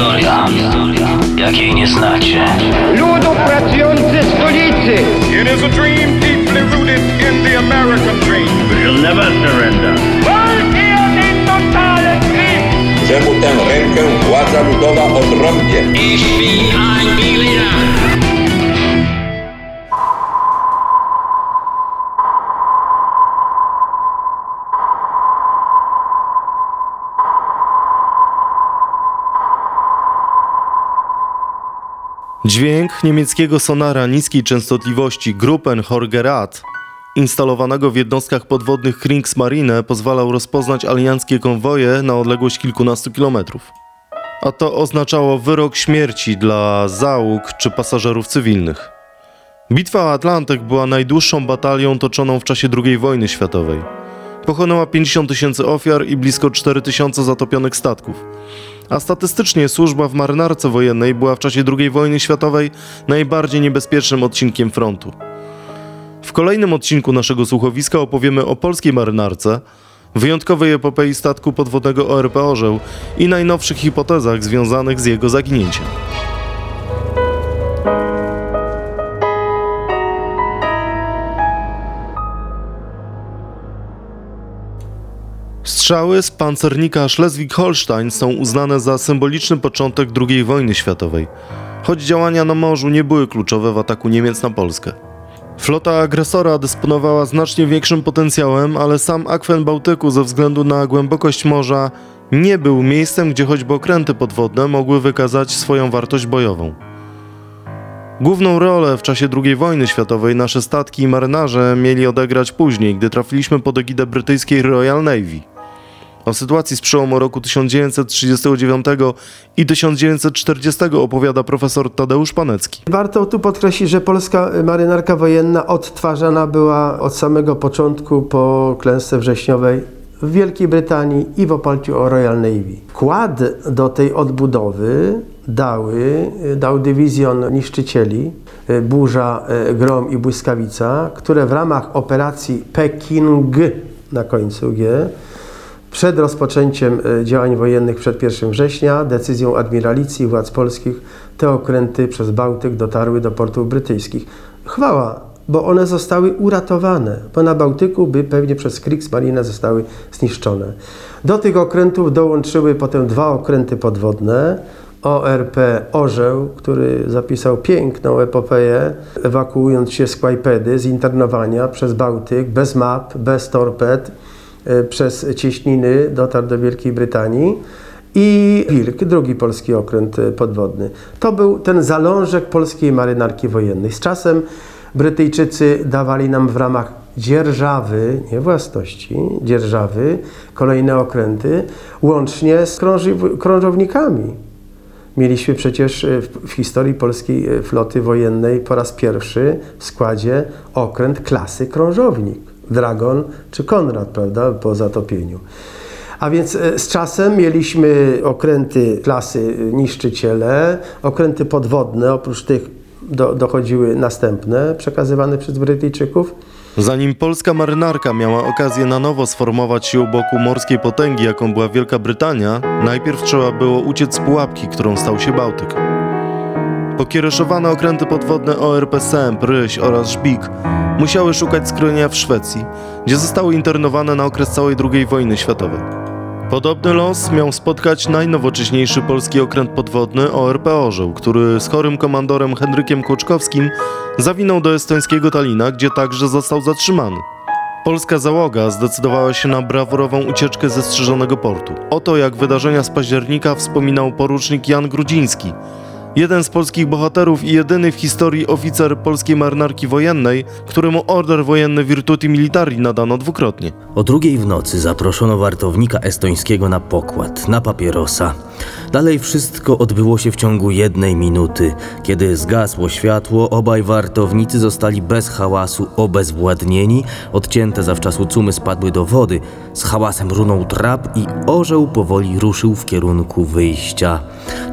historia, jakiej nie znacie. Ludu pracujący stolicy! It is a dream deeply rooted in the American dream. We'll never surrender. Walki o ten totalen czemu tę rękę władza ludowa odrąbie. Ich bin ein Berliner. Dźwięk niemieckiego sonara niskiej częstotliwości Gruppen Horgerat instalowanego w jednostkach podwodnych Kriegsmarine pozwalał rozpoznać alianckie konwoje na odległość kilkunastu kilometrów. A to oznaczało wyrok śmierci dla załóg czy pasażerów cywilnych. Bitwa o Atlantyk była najdłuższą batalią toczoną w czasie II wojny światowej. Pochłonęła 50 tysięcy ofiar i blisko 4 tysiące zatopionych statków. A statystycznie służba w marynarce wojennej była w czasie II wojny światowej najbardziej niebezpiecznym odcinkiem frontu. W kolejnym odcinku naszego słuchowiska opowiemy o polskiej marynarce, wyjątkowej epopei statku podwodnego ORP Orzeł i najnowszych hipotezach związanych z jego zaginięciem. Strzały z pancernika Schleswig-Holstein są uznane za symboliczny początek II wojny światowej, choć działania na morzu nie były kluczowe w ataku Niemiec na Polskę. Flota agresora dysponowała znacznie większym potencjałem, ale sam akwen Bałtyku ze względu na głębokość morza nie był miejscem, gdzie choćby okręty podwodne mogły wykazać swoją wartość bojową. Główną rolę w czasie II wojny światowej nasze statki i marynarze mieli odegrać później, gdy trafiliśmy pod egidę brytyjskiej Royal Navy. O sytuacji z przełomu roku 1939 i 1940 opowiada profesor Tadeusz Panecki. Warto tu podkreślić, że polska marynarka wojenna odtwarzana była od samego początku po klęsce wrześniowej w Wielkiej Brytanii i w oparciu o Royal Navy. Kład do tej odbudowy dały, dał dywizjon niszczycieli Burza, Grom i Błyskawica, które w ramach operacji Peking na końcu G przed rozpoczęciem e, działań wojennych przed 1 września decyzją admiralicji władz polskich te okręty przez Bałtyk dotarły do portów brytyjskich. Chwała, bo one zostały uratowane, bo na Bałtyku by pewnie przez Kriegsmarine zostały zniszczone. Do tych okrętów dołączyły potem dwa okręty podwodne, ORP Orzeł, który zapisał piękną epopeję, ewakuując się z Kłajpedy, z internowania przez Bałtyk, bez map, bez torped, E, przez cieśniny dotarł do Wielkiej Brytanii i Wilk, drugi polski okręt e, podwodny. To był ten zalążek polskiej marynarki wojennej. Z czasem Brytyjczycy dawali nam w ramach dzierżawy, nie własności, dzierżawy, kolejne okręty, łącznie z krążownikami. Mieliśmy przecież e, w, historii polskiej floty wojennej po raz pierwszy w składzie okręt klasy krążownik. Dragon czy Konrad, prawda, po zatopieniu. A więc e, z czasem mieliśmy okręty klasy niszczyciele, okręty podwodne, oprócz tych do, dochodziły następne, przekazywane przez Brytyjczyków. Zanim polska marynarka miała okazję na nowo sformować się u boku morskiej potęgi, jaką była Wielka Brytania, najpierw trzeba było uciec z pułapki, którą stał się Bałtyk. Pokiereszowane okręty podwodne ORP Semp, Ryś oraz Żbik musiały szukać skronienia w Szwecji, gdzie zostały internowane na okres całej II wojny światowej. Podobny los miał spotkać najnowocześniejszy polski okręt podwodny ORP Orzeł, który z chorym komandorem Henrykiem Kłoczkowskim zawinął do estońskiego Talina, gdzie także został zatrzymany. Polska załoga zdecydowała się na brawurową ucieczkę ze strzeżonego portu. Oto jak wydarzenia z października wspominał porucznik Jan Grudziński, Jeden z polskich bohaterów i jedyny w historii oficer polskiej marynarki wojennej, któremu order wojenny Virtuti Militari nadano dwukrotnie. O drugiej w nocy zaproszono wartownika estońskiego na pokład, na papierosa. Dalej wszystko odbyło się w ciągu jednej minuty. Kiedy zgasło światło, obaj wartownicy zostali bez hałasu obezwładnieni, odcięte zawczasu cumy spadły do wody, z hałasem runął trap i orzeł powoli ruszył w kierunku wyjścia.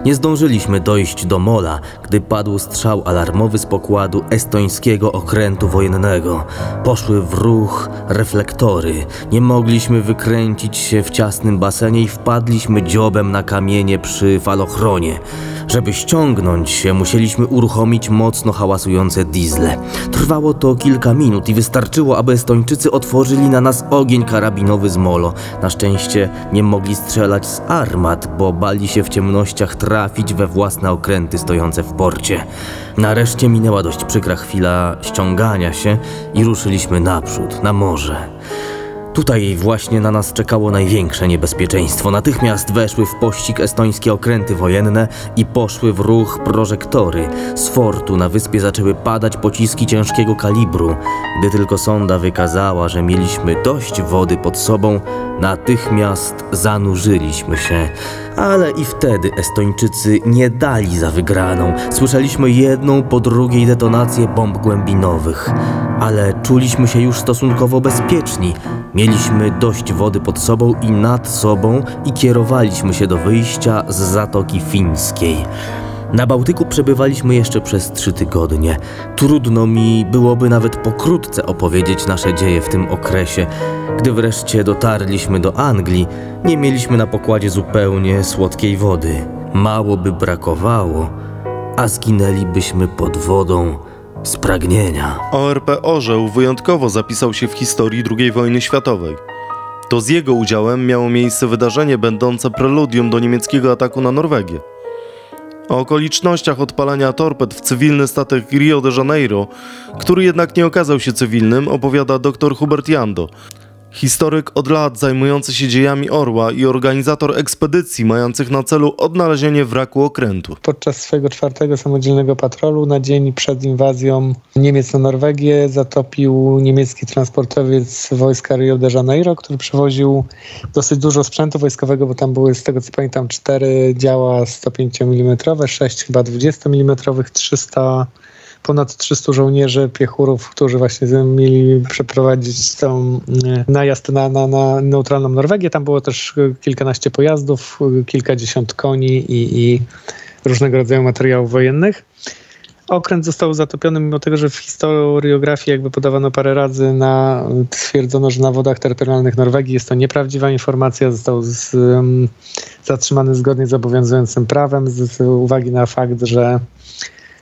Nie zdążyliśmy dojść do mola, gdy padł strzał alarmowy z pokładu estońskiego okrętu wojennego. Poszły w ruch reflektory. Nie mogliśmy wykręcić się w ciasnym basenie i wpadliśmy dziobem na kamienie przy falochronie. Żeby ściągnąć się, musieliśmy uruchomić mocno hałasujące diesle. Trwało to kilka minut i wystarczyło, aby Estończycy otworzyli na nas ogień karabinowy z molo. Na szczęście nie mogli strzelać z armat, bo bali się w ciemnościach trafić we własne okręty stojące w porcie. Nareszcie minęła dość przykra chwila ściągania się i ruszyliśmy naprzód, na morze. Tutaj właśnie na nas czekało największe niebezpieczeństwo. Natychmiast weszły w pościg estońskie okręty wojenne i poszły w ruch prożektory. Z fortu na wyspie zaczęły padać pociski ciężkiego kalibru. Gdy tylko sonda wykazała, że mieliśmy dość wody pod sobą, natychmiast zanurzyliśmy się. Ale i wtedy Estończycy nie dali za wygraną. Słyszeliśmy jedną po drugiej detonację bomb głębinowych. Ale czuliśmy się już stosunkowo bezpieczni. Mieliśmy dość wody pod sobą i nad sobą i kierowaliśmy się do wyjścia z Zatoki Fińskiej. Na Bałtyku przebywaliśmy jeszcze przez trzy tygodnie. Trudno mi byłoby nawet pokrótce opowiedzieć nasze dzieje w tym okresie. Gdy wreszcie dotarliśmy do Anglii, nie mieliśmy na pokładzie zupełnie słodkiej wody. Mało by brakowało, a zginęlibyśmy pod wodą z pragnienia. ORP Orzeł wyjątkowo zapisał się w historii II wojny światowej. To z jego udziałem miało miejsce wydarzenie będące preludium do niemieckiego ataku na Norwegię. O okolicznościach odpalania torped w cywilny statek Rio de Janeiro, który jednak nie okazał się cywilnym, opowiada dr Hubert Jando, historyk od lat zajmujący się dziejami Orła i organizator ekspedycji mających na celu odnalezienie wraku okrętu. Podczas swojego czwartego samodzielnego patrolu na dzień przed inwazją Niemiec na Norwegię zatopił niemiecki transportowiec wojska Rio de Janeiro, który przewoził dosyć dużo sprzętu wojskowego, bo tam były z tego co pamiętam cztery działa 105 mm, sześć chyba 20 mm, 300 ponad 300 żołnierzy, piechurów, którzy właśnie mieli przeprowadzić tą najazd na, na, na neutralną Norwegię. Tam było też kilkanaście pojazdów, kilkadziesiąt koni i, i różnego rodzaju materiałów wojennych. Okręt został zatopiony, mimo tego, że w historiografii jakby podawano parę razy na, stwierdzono, że na wodach terytorialnych Norwegii jest to nieprawdziwa informacja. Został z, zatrzymany zgodnie z obowiązującym prawem z, z uwagi na fakt, że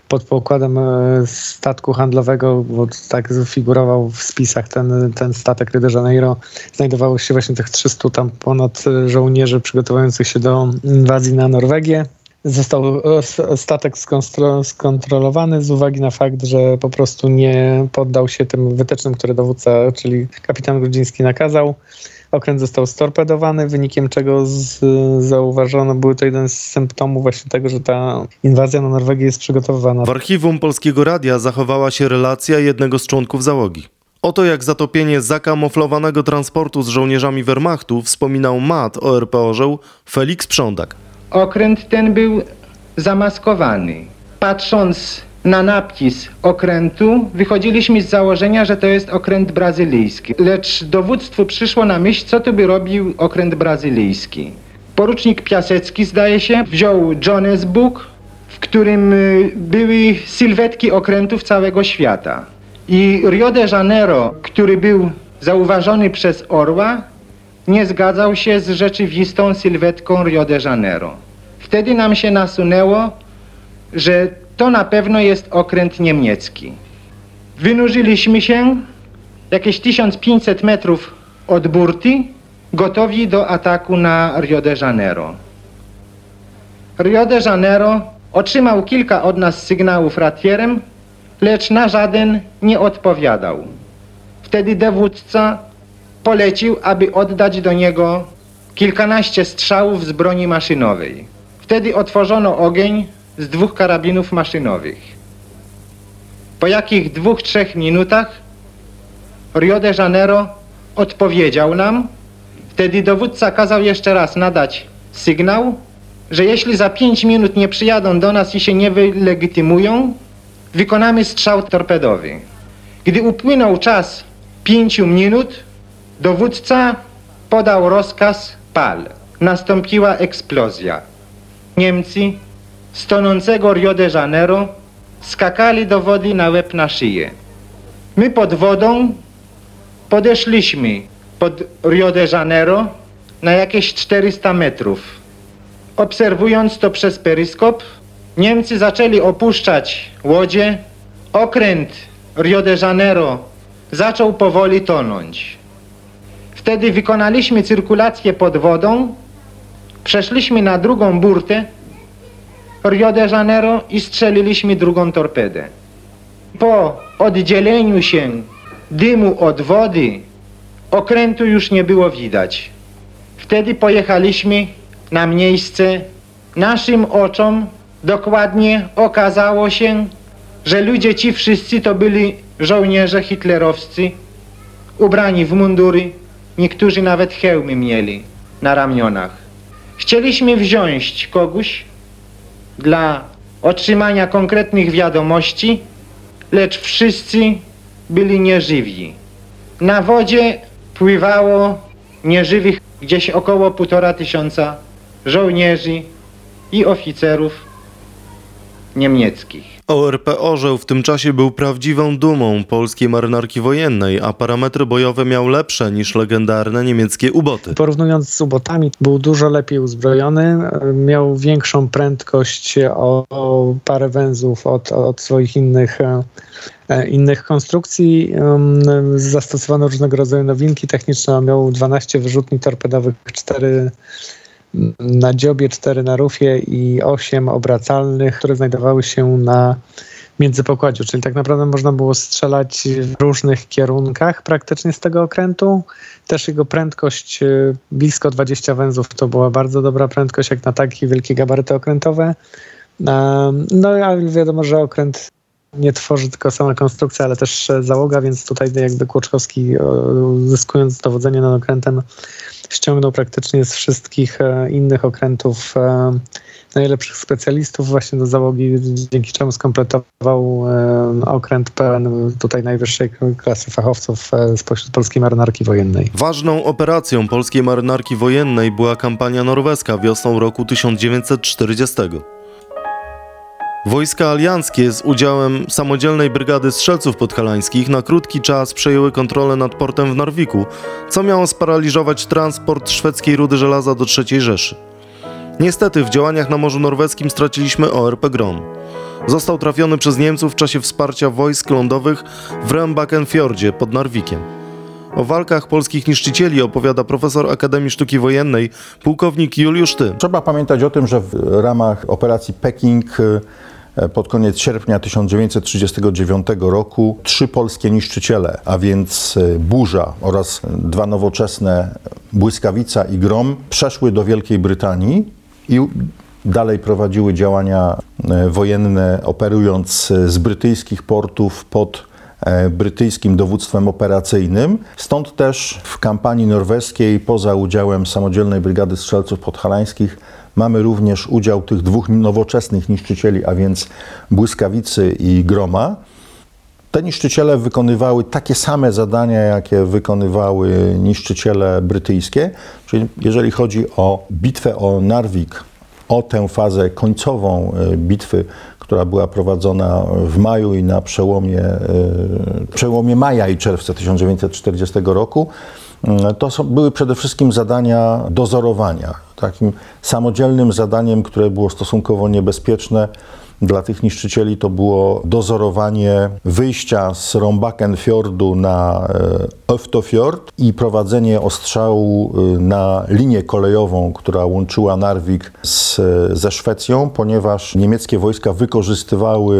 pod pokładem e, statku handlowego, bo tak figurował w spisach ten, ten statek Rio de Janeiro, znajdowało się właśnie tych 300 tam ponad żołnierzy przygotowujących się do inwazji na Norwegię. Został e, statek skontrolowany z uwagi na fakt, że po prostu nie poddał się tym wytycznym, które dowódca, czyli kapitan Grudziński nakazał. Okręt został storpedowany, wynikiem czego z, zauważono, był to jeden z symptomów właśnie tego, że ta inwazja na Norwegię jest przygotowywana. W archiwum Polskiego Radia zachowała się relacja jednego z członków załogi. Oto jak zatopienie zakamuflowanego transportu z żołnierzami Wehrmachtu wspominał mat ORP Orzeł Felix Prządak. Okręt ten był zamaskowany. Patrząc na napis okrętu wychodziliśmy z założenia, że to jest okręt brazylijski. Lecz dowództwu przyszło na myśl, co tu by robił okręt brazylijski. Porucznik Piasecki, zdaje się, wziął Jones Book, w którym y, były sylwetki okrętów całego świata. I Rio de Janeiro, który był zauważony przez Orła, nie zgadzał się z rzeczywistą sylwetką Rio de Janeiro. Wtedy nam się nasunęło, że to na pewno jest okręt niemiecki. Wynurzyliśmy się jakieś 1500 metrów od burty, gotowi do ataku na Rio de Janeiro. Rio de Janeiro otrzymał kilka od nas sygnałów ratierem, lecz na żaden nie odpowiadał. Wtedy dowódca polecił, aby oddać do niego kilkanaście strzałów z broni maszynowej. Wtedy otworzono ogień z dwóch karabinów maszynowych. Po jakich dwóch, trzech minutach Rio de Janeiro odpowiedział nam. Wtedy dowódca kazał jeszcze raz nadać sygnał, że jeśli za pięć minut nie przyjadą do nas i się nie wylegitymują, wykonamy strzał torpedowy. Gdy upłynął czas pięciu minut, dowódca podał rozkaz pal. Nastąpiła eksplozja. Niemcy z tonącego Rio de Janeiro skakali do wody na łeb na szyję. My pod wodą podeszliśmy pod Rio de Janeiro na jakieś 400 metrów. obserwując to przez peryskop, Niemcy zaczęli opuszczać łodzie. Okręt Rio de Janeiro zaczął powoli tonąć. Wtedy wykonaliśmy cyrkulację pod wodą, przeszliśmy na drugą burtę Rio de Janeiro i strzeliliśmy drugą torpedę. Po oddzieleniu się dymu od wody okrętu już nie było widać. Wtedy pojechaliśmy na miejsce. Naszym oczom dokładnie okazało się, że ludzie ci wszyscy to byli żołnierze hitlerowscy, ubrani w mundury, niektórzy nawet hełmy mieli na ramionach. Chcieliśmy wziąć kogoś dla otrzymania konkretnych wiadomości, lecz wszyscy byli nieżywi. Na wodzie pływało nieżywych gdzieś około półtora tysiąca żołnierzy i oficerów niemieckich. ORP Orzeł w tym czasie był prawdziwą dumą polskiej marynarki wojennej, a parametry bojowe miał lepsze niż legendarne niemieckie uboty. Porównując z ubotami, był dużo lepiej uzbrojony, miał większą prędkość o, o parę węzłów od, od swoich innych e, innych konstrukcji. Zastosowano różnego rodzaju nowinki techniczne. Miał 12 wyrzutni torpedowych, 4 na dziobie, 4 na rufie i 8 obracalnych, które znajdowały się na międzypokładziu, czyli tak naprawdę można było strzelać w różnych kierunkach praktycznie z tego okrętu. Też jego prędkość y, blisko 20 węzłów to była bardzo dobra prędkość jak na takie wielkie gabaryty okrętowe. No ale wiadomo, że okręt nie tworzy tylko sama konstrukcja, ale też załoga, więc tutaj jakby Kłoczkowski uzyskując dowodzenie nad okrętem ściągnął praktycznie z wszystkich e, innych okrętów e, najlepszych specjalistów właśnie do załogi, dzięki czemu skompletował e, okręt pełen tutaj najwyższej klasy fachowców spośród polskiej marynarki wojennej. Ważną operacją polskiej marynarki wojennej była kampania norweska wiosną roku 1940. Wojska alianckie z udziałem samodzielnej brygady strzelców podhalańskich na krótki czas przejęły kontrolę nad portem w Narwiku, co miało sparaliżować transport szwedzkiej rudy żelaza do III Rzeszy. Niestety w działaniach na Morzu Norweskim straciliśmy ORP Grom. Został trafiony przez Niemców w czasie wsparcia wojsk lądowych w Rembakenfjordzie pod Narwikiem. O walkach polskich niszczycieli opowiada profesor Akademii Sztuki Wojennej, pułkownik Juliusz Ty. Trzeba pamiętać o tym, że w ramach operacji Peking E, pod koniec sierpnia 1939 roku trzy polskie niszczyciele, a więc e, Burza oraz dwa nowoczesne Błyskawica i Grom, przeszły do Wielkiej Brytanii i dalej prowadziły działania e, wojenne, operując z brytyjskich portów pod brytyjskim dowództwem operacyjnym. Stąd też w kampanii norweskiej, poza udziałem samodzielnej brygady strzelców podhalańskich, Mamy również udział tych dwóch nowoczesnych niszczycieli, a więc błyskawicy i groma. Te niszczyciele wykonywały takie same zadania, jakie wykonywały niszczyciele brytyjskie. Czyli jeżeli chodzi o bitwę o Narvik, o tę fazę końcową e, bitwy, która była prowadzona w maju i na przełomie, e, przełomie maja i czerwca 1940 roku, mm, to są, były przede wszystkim zadania dozorowania. Takim samodzielnym zadaniem, które było stosunkowo niebezpieczne dla tych niszczycieli, to było dozorowanie wyjścia z Rombakenfjordu na Öftofjord i prowadzenie ostrzału e, na linię kolejową, która łączyła Narvik z, ze Szwecją, ponieważ niemieckie wojska wykorzystywały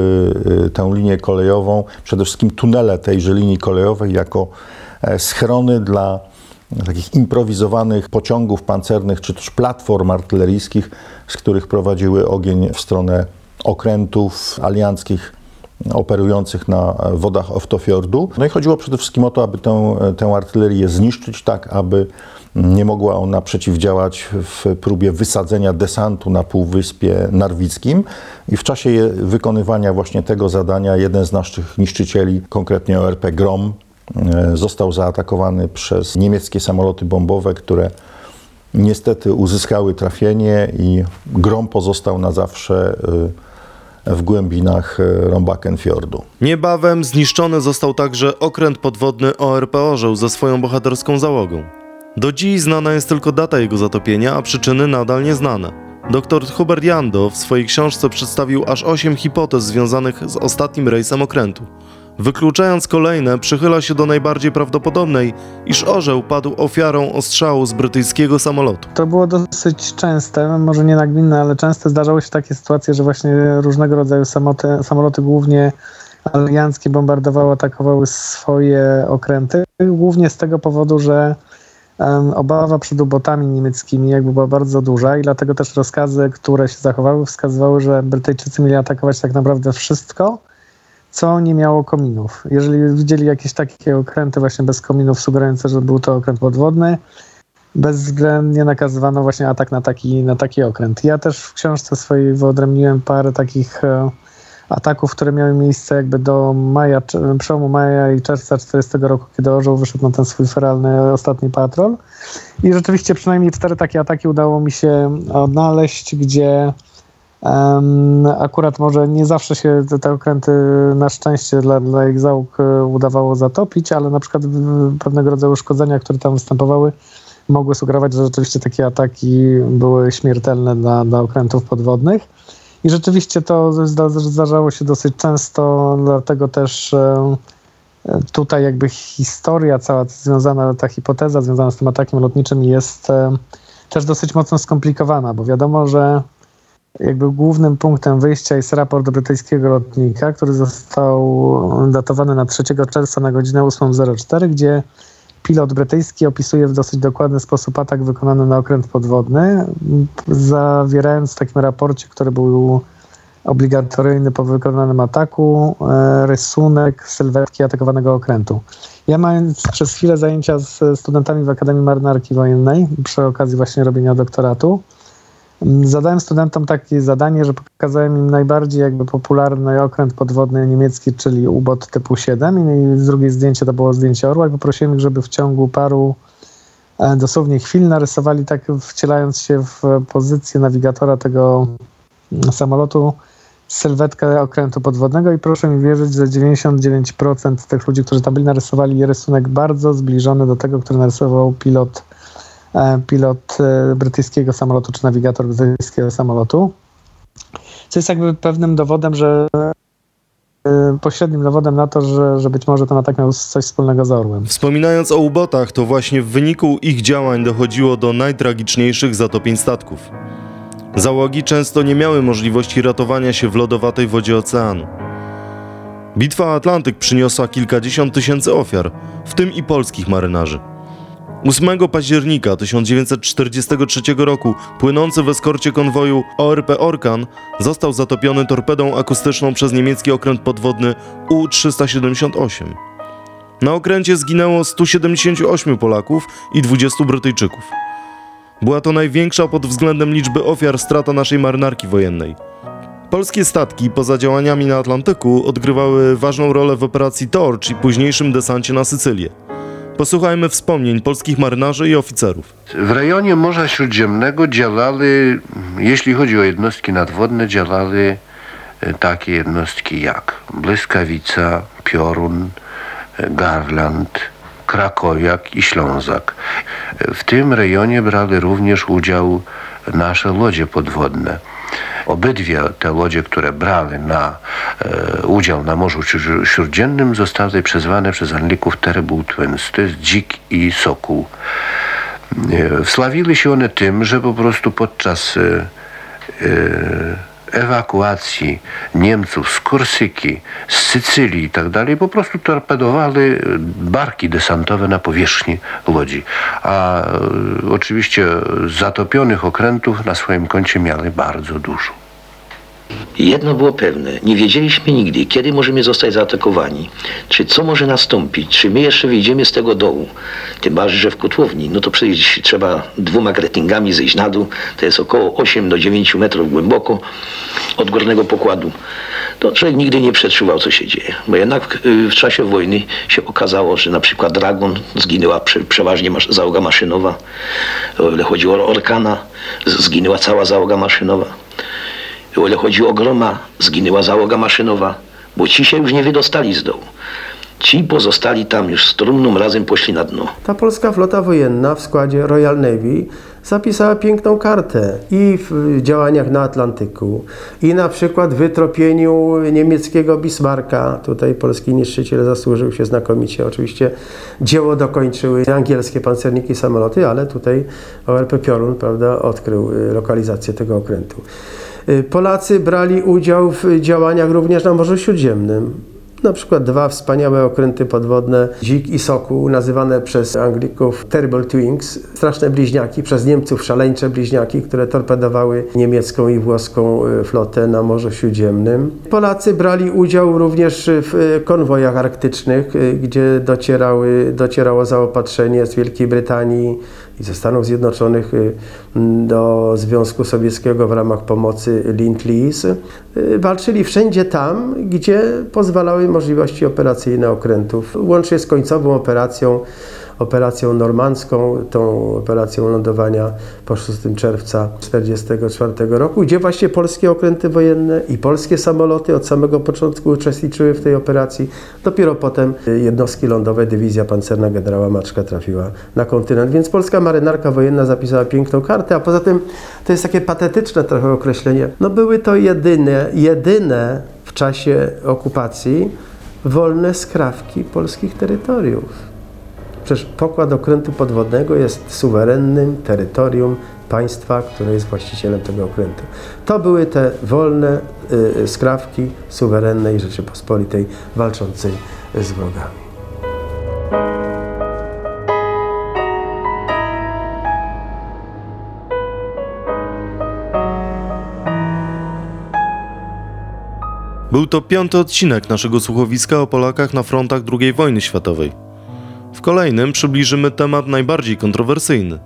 e, tę linię kolejową, przede wszystkim tunele tejże linii kolejowej jako e, schrony dla takich improwizowanych pociągów pancernych czy też platform artyleryjskich, z których prowadziły ogień w stronę okrętów alianckich operujących na wodach Oftofjordu. No i chodziło przede wszystkim o to, aby tę, tę artylerię zniszczyć tak, aby nie mogła ona przeciwdziałać w próbie wysadzenia desantu na Półwyspie Narwickim. I w czasie wykonywania właśnie tego zadania jeden z naszych niszczycieli, konkretnie ORP Grom, został zaatakowany przez niemieckie samoloty bombowe, które niestety uzyskały trafienie i grom pozostał na zawsze e, w głębinach e, Rombakenfjordu. Niebawem zniszczony został także okręt podwodny ORP Orzeł ze swoją bohaterską załogą. Do dziś znana jest tylko data jego zatopienia, a przyczyny nadal nieznane. Dr Hubert Jando w swojej książce przedstawił aż 8 hipotez związanych z ostatnim rejsem okrętu. Wykluczając kolejne, przychyla się do najbardziej prawdopodobnej, iż orzeł padł ofiarą ostrzału z brytyjskiego samolotu. To było dosyć częste, może nie nagminne, ale często zdarzały się takie sytuacje, że właśnie różnego rodzaju samoloty, głównie alianckie bombardowały, atakowały swoje okręty. Głównie z tego powodu, że obawa przed ubotami niemieckimi jakby była bardzo duża i dlatego też rozkazy, które się zachowały, wskazywały, że Brytyjczycy mieli atakować tak naprawdę wszystko, co nie miało kominów. Jeżeli widzieli jakieś takie okręty właśnie bez kominów, sugerujące, że był to okręt podwodny, bezwzględnie nakazywano właśnie atak na taki, na taki okręt. Ja też w książce swojej wyodrębniłem parę takich e, ataków, które miały miejsce jakby do maja, przełomu maja i czerwca 40 roku, kiedy Orzeł wyszedł na ten swój feralny ostatni patrol. I rzeczywiście przynajmniej cztery takie ataki udało mi się odnaleźć, gdzie akurat może nie zawsze się te, okręty na szczęście dla, dla ich załóg e, udawało zatopić, ale na przykład pewnego rodzaju uszkodzenia, które tam występowały, mogły sugerować, że rzeczywiście takie ataki były śmiertelne dla, dla okrętów podwodnych. I rzeczywiście to zdarzało się dosyć często, dlatego też e, tutaj jakby historia cała związana, ta hipoteza związana z tym atakiem lotniczym jest e, też dosyć mocno skomplikowana, bo wiadomo, że jakby głównym punktem wyjścia jest raport brytyjskiego lotnika, który został datowany na 3 czerwca na godzinę 8.04, gdzie pilot brytyjski opisuje w dosyć dokładny sposób atak wykonany na okręt podwodny, zawierając w takim raporcie, który był obligatoryjny po wykonanym ataku, e, rysunek sylwetki atakowanego okrętu. Ja mając przez chwilę zajęcia z studentami w Akademii Marynarki Wojennej przy okazji właśnie robienia doktoratu, Zadałem studentom takie zadanie, że pokazałem im najbardziej jakby popularny okręt podwodny niemiecki, czyli U-BOT typu 7 i drugie zdjęcie to było zdjęcie orła i poprosiłem ich, żeby w ciągu paru e, dosłownie chwil narysowali tak wcielając się w pozycję nawigatora tego mm, samolotu sylwetkę okrętu podwodnego i proszę mi wierzyć, że 99% tych ludzi, którzy tam byli, narysowali rysunek bardzo zbliżony do tego, który narysował pilot pilot e, brytyjskiego samolotu, czy nawigator brytyjskiego samolotu. Co jest jakby pewnym dowodem, że e, pośrednim dowodem na to, że, że być może ten atak miał coś wspólnego z Orłem. Wspominając o ubotach, to właśnie w wyniku ich działań dochodziło do najtragiczniejszych zatopień statków. Załogi często nie miały możliwości ratowania się w lodowatej wodzie oceanu. Bitwa Atlantyk przyniosła kilkadziesiąt tysięcy ofiar, w tym i polskich marynarzy. 8 października 1943 roku płynący w eskorcie konwoju ORP Orkan został zatopiony torpedą akustyczną przez niemiecki okręt podwodny U-378. Na okręcie zginęło 178 Polaków i 20 Brytyjczyków. Była to największa pod względem liczby ofiar strata naszej marynarki wojennej. Polskie statki poza działaniami na Atlantyku odgrywały ważną rolę w operacji Torch i późniejszym desancie na Sycylię. Posłuchajmy wspomnień polskich marynarzy i oficerów. W rejonie Morza Śródziemnego działali, jeśli chodzi o jednostki nadwodne, działali e, takie jednostki jak Błyskawica, Piorun, e, Garland, Krakowiak i Ślązak. W tym rejonie brali również udział nasze lodzie podwodne. Obydwie te łodzie, które brały na e, udział na Morzu Śródziemnym zostały przezwane przez Anglików Terrible Twins, to jest dzik i sokół. E, się one tym, że po prostu podczas e, e ewakuacji Niemców z Korsyki, z Sycylii i tak dalej, po prostu torpedowali barki desantowe na powierzchni Łodzi. A e, oczywiście zatopionych okrętów na swoim koncie miały bardzo dużo. Jedno było pewne, nie wiedzieliśmy nigdy, kiedy możemy zostać zaatakowani, czy co może nastąpić, czy my jeszcze wyjdziemy z tego dołu. Tym bardziej, że w kotłowni, no to przecież trzeba dwoma gretingami zejść na dół, to jest około 8 do 9 metrów głęboko od górnego pokładu. To człowiek nigdy nie przetrzywał, co się dzieje, bo jednak w, w czasie wojny się okazało, że na przykład Dragon zginęła prze, przeważnie załoga maszynowa, o ile chodziło o Orkana, zginęła cała załoga maszynowa. O ile chodzi o groma, zginęła załoga maszynowa, bo ci się już nie wydostali z dołu. Ci pozostali tam już z trumną razem poszli na dno. Ta polska flota wojenna w składzie Royal Navy zapisała piękną kartę i w działaniach na Atlantyku, i na przykład w wytropieniu niemieckiego Bismarcka. Tutaj polski niszczyciel zasłużył się znakomicie. Oczywiście dzieło dokończyły angielskie pancerniki i samoloty, ale tutaj ORP Piorun prawda, odkrył y, lokalizację tego okrętu. Y, Polacy brali udział w działaniach również na Morzu Śródziemnym. Na przykład dwa wspaniałe okręty podwodne Dzik i Sokół, nazywane przez Anglików Terrible Twins, straszne bliźniaki, przez Niemców szaleńcze bliźniaki, które torpedowały niemiecką i włoską e, flotę na Morzu Śródziemnym. Polacy brali udział również w e, konwojach arktycznych, gdzie docierały, docierało zaopatrzenie z Wielkiej Brytanii i ze Stanów Zjednoczonych y, do Związku Sowieckiego w ramach pomocy Lend-Lease. Y, Walczyli wszędzie tam, gdzie pozwalały możliwości operacyjne okrętów, łącznie z końcową operacją, operacją normandzką, tą operacją lądowania po 6 czerwca 1944 roku, gdzie właśnie polskie okręty wojenne i polskie samoloty od samego początku uczestniczyły w tej operacji. Dopiero potem y, jednostki lądowe, dywizja pancerna generała Maczka trafiła na kontynent, więc polska marynarka wojenna zapisała piękną kartę, a poza tym to jest takie patetyczne trochę określenie. No były to jedyne, jedyne w czasie okupacji wolne skrawki polskich terytoriów. Przecież pokład okrętu podwodnego jest suwerennym terytorium państwa, które jest właścicielem tego okrętu. To były te wolne y, skrawki suwerennej Rzeczypospolitej walczącej z wrogami. Był to piąty odcinek naszego słuchowiska o Polakach na frontach II wojny światowej. W kolejnym przybliżymy temat najbardziej kontrowersyjny.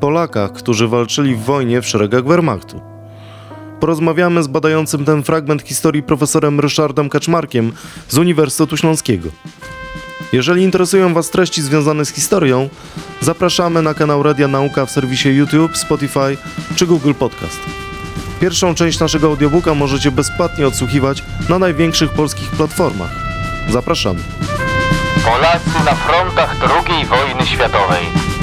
Polakach, którzy walczyli w wojnie w szeregach Wehrmachtu. Porozmawiamy z badającym ten fragment historii profesorem Ryszardem Kaczmarkiem z Uniwersytetu Śląskiego. Jeżeli interesują Was treści związane z historią, zapraszamy na kanał Radia Nauka w serwisie YouTube, Spotify czy Google Podcast. Pierwszą część naszego audiobooka możecie bezpłatnie odsłuchiwać na największych polskich platformach. Zapraszamy. Polacy na frontach II wojny światowej.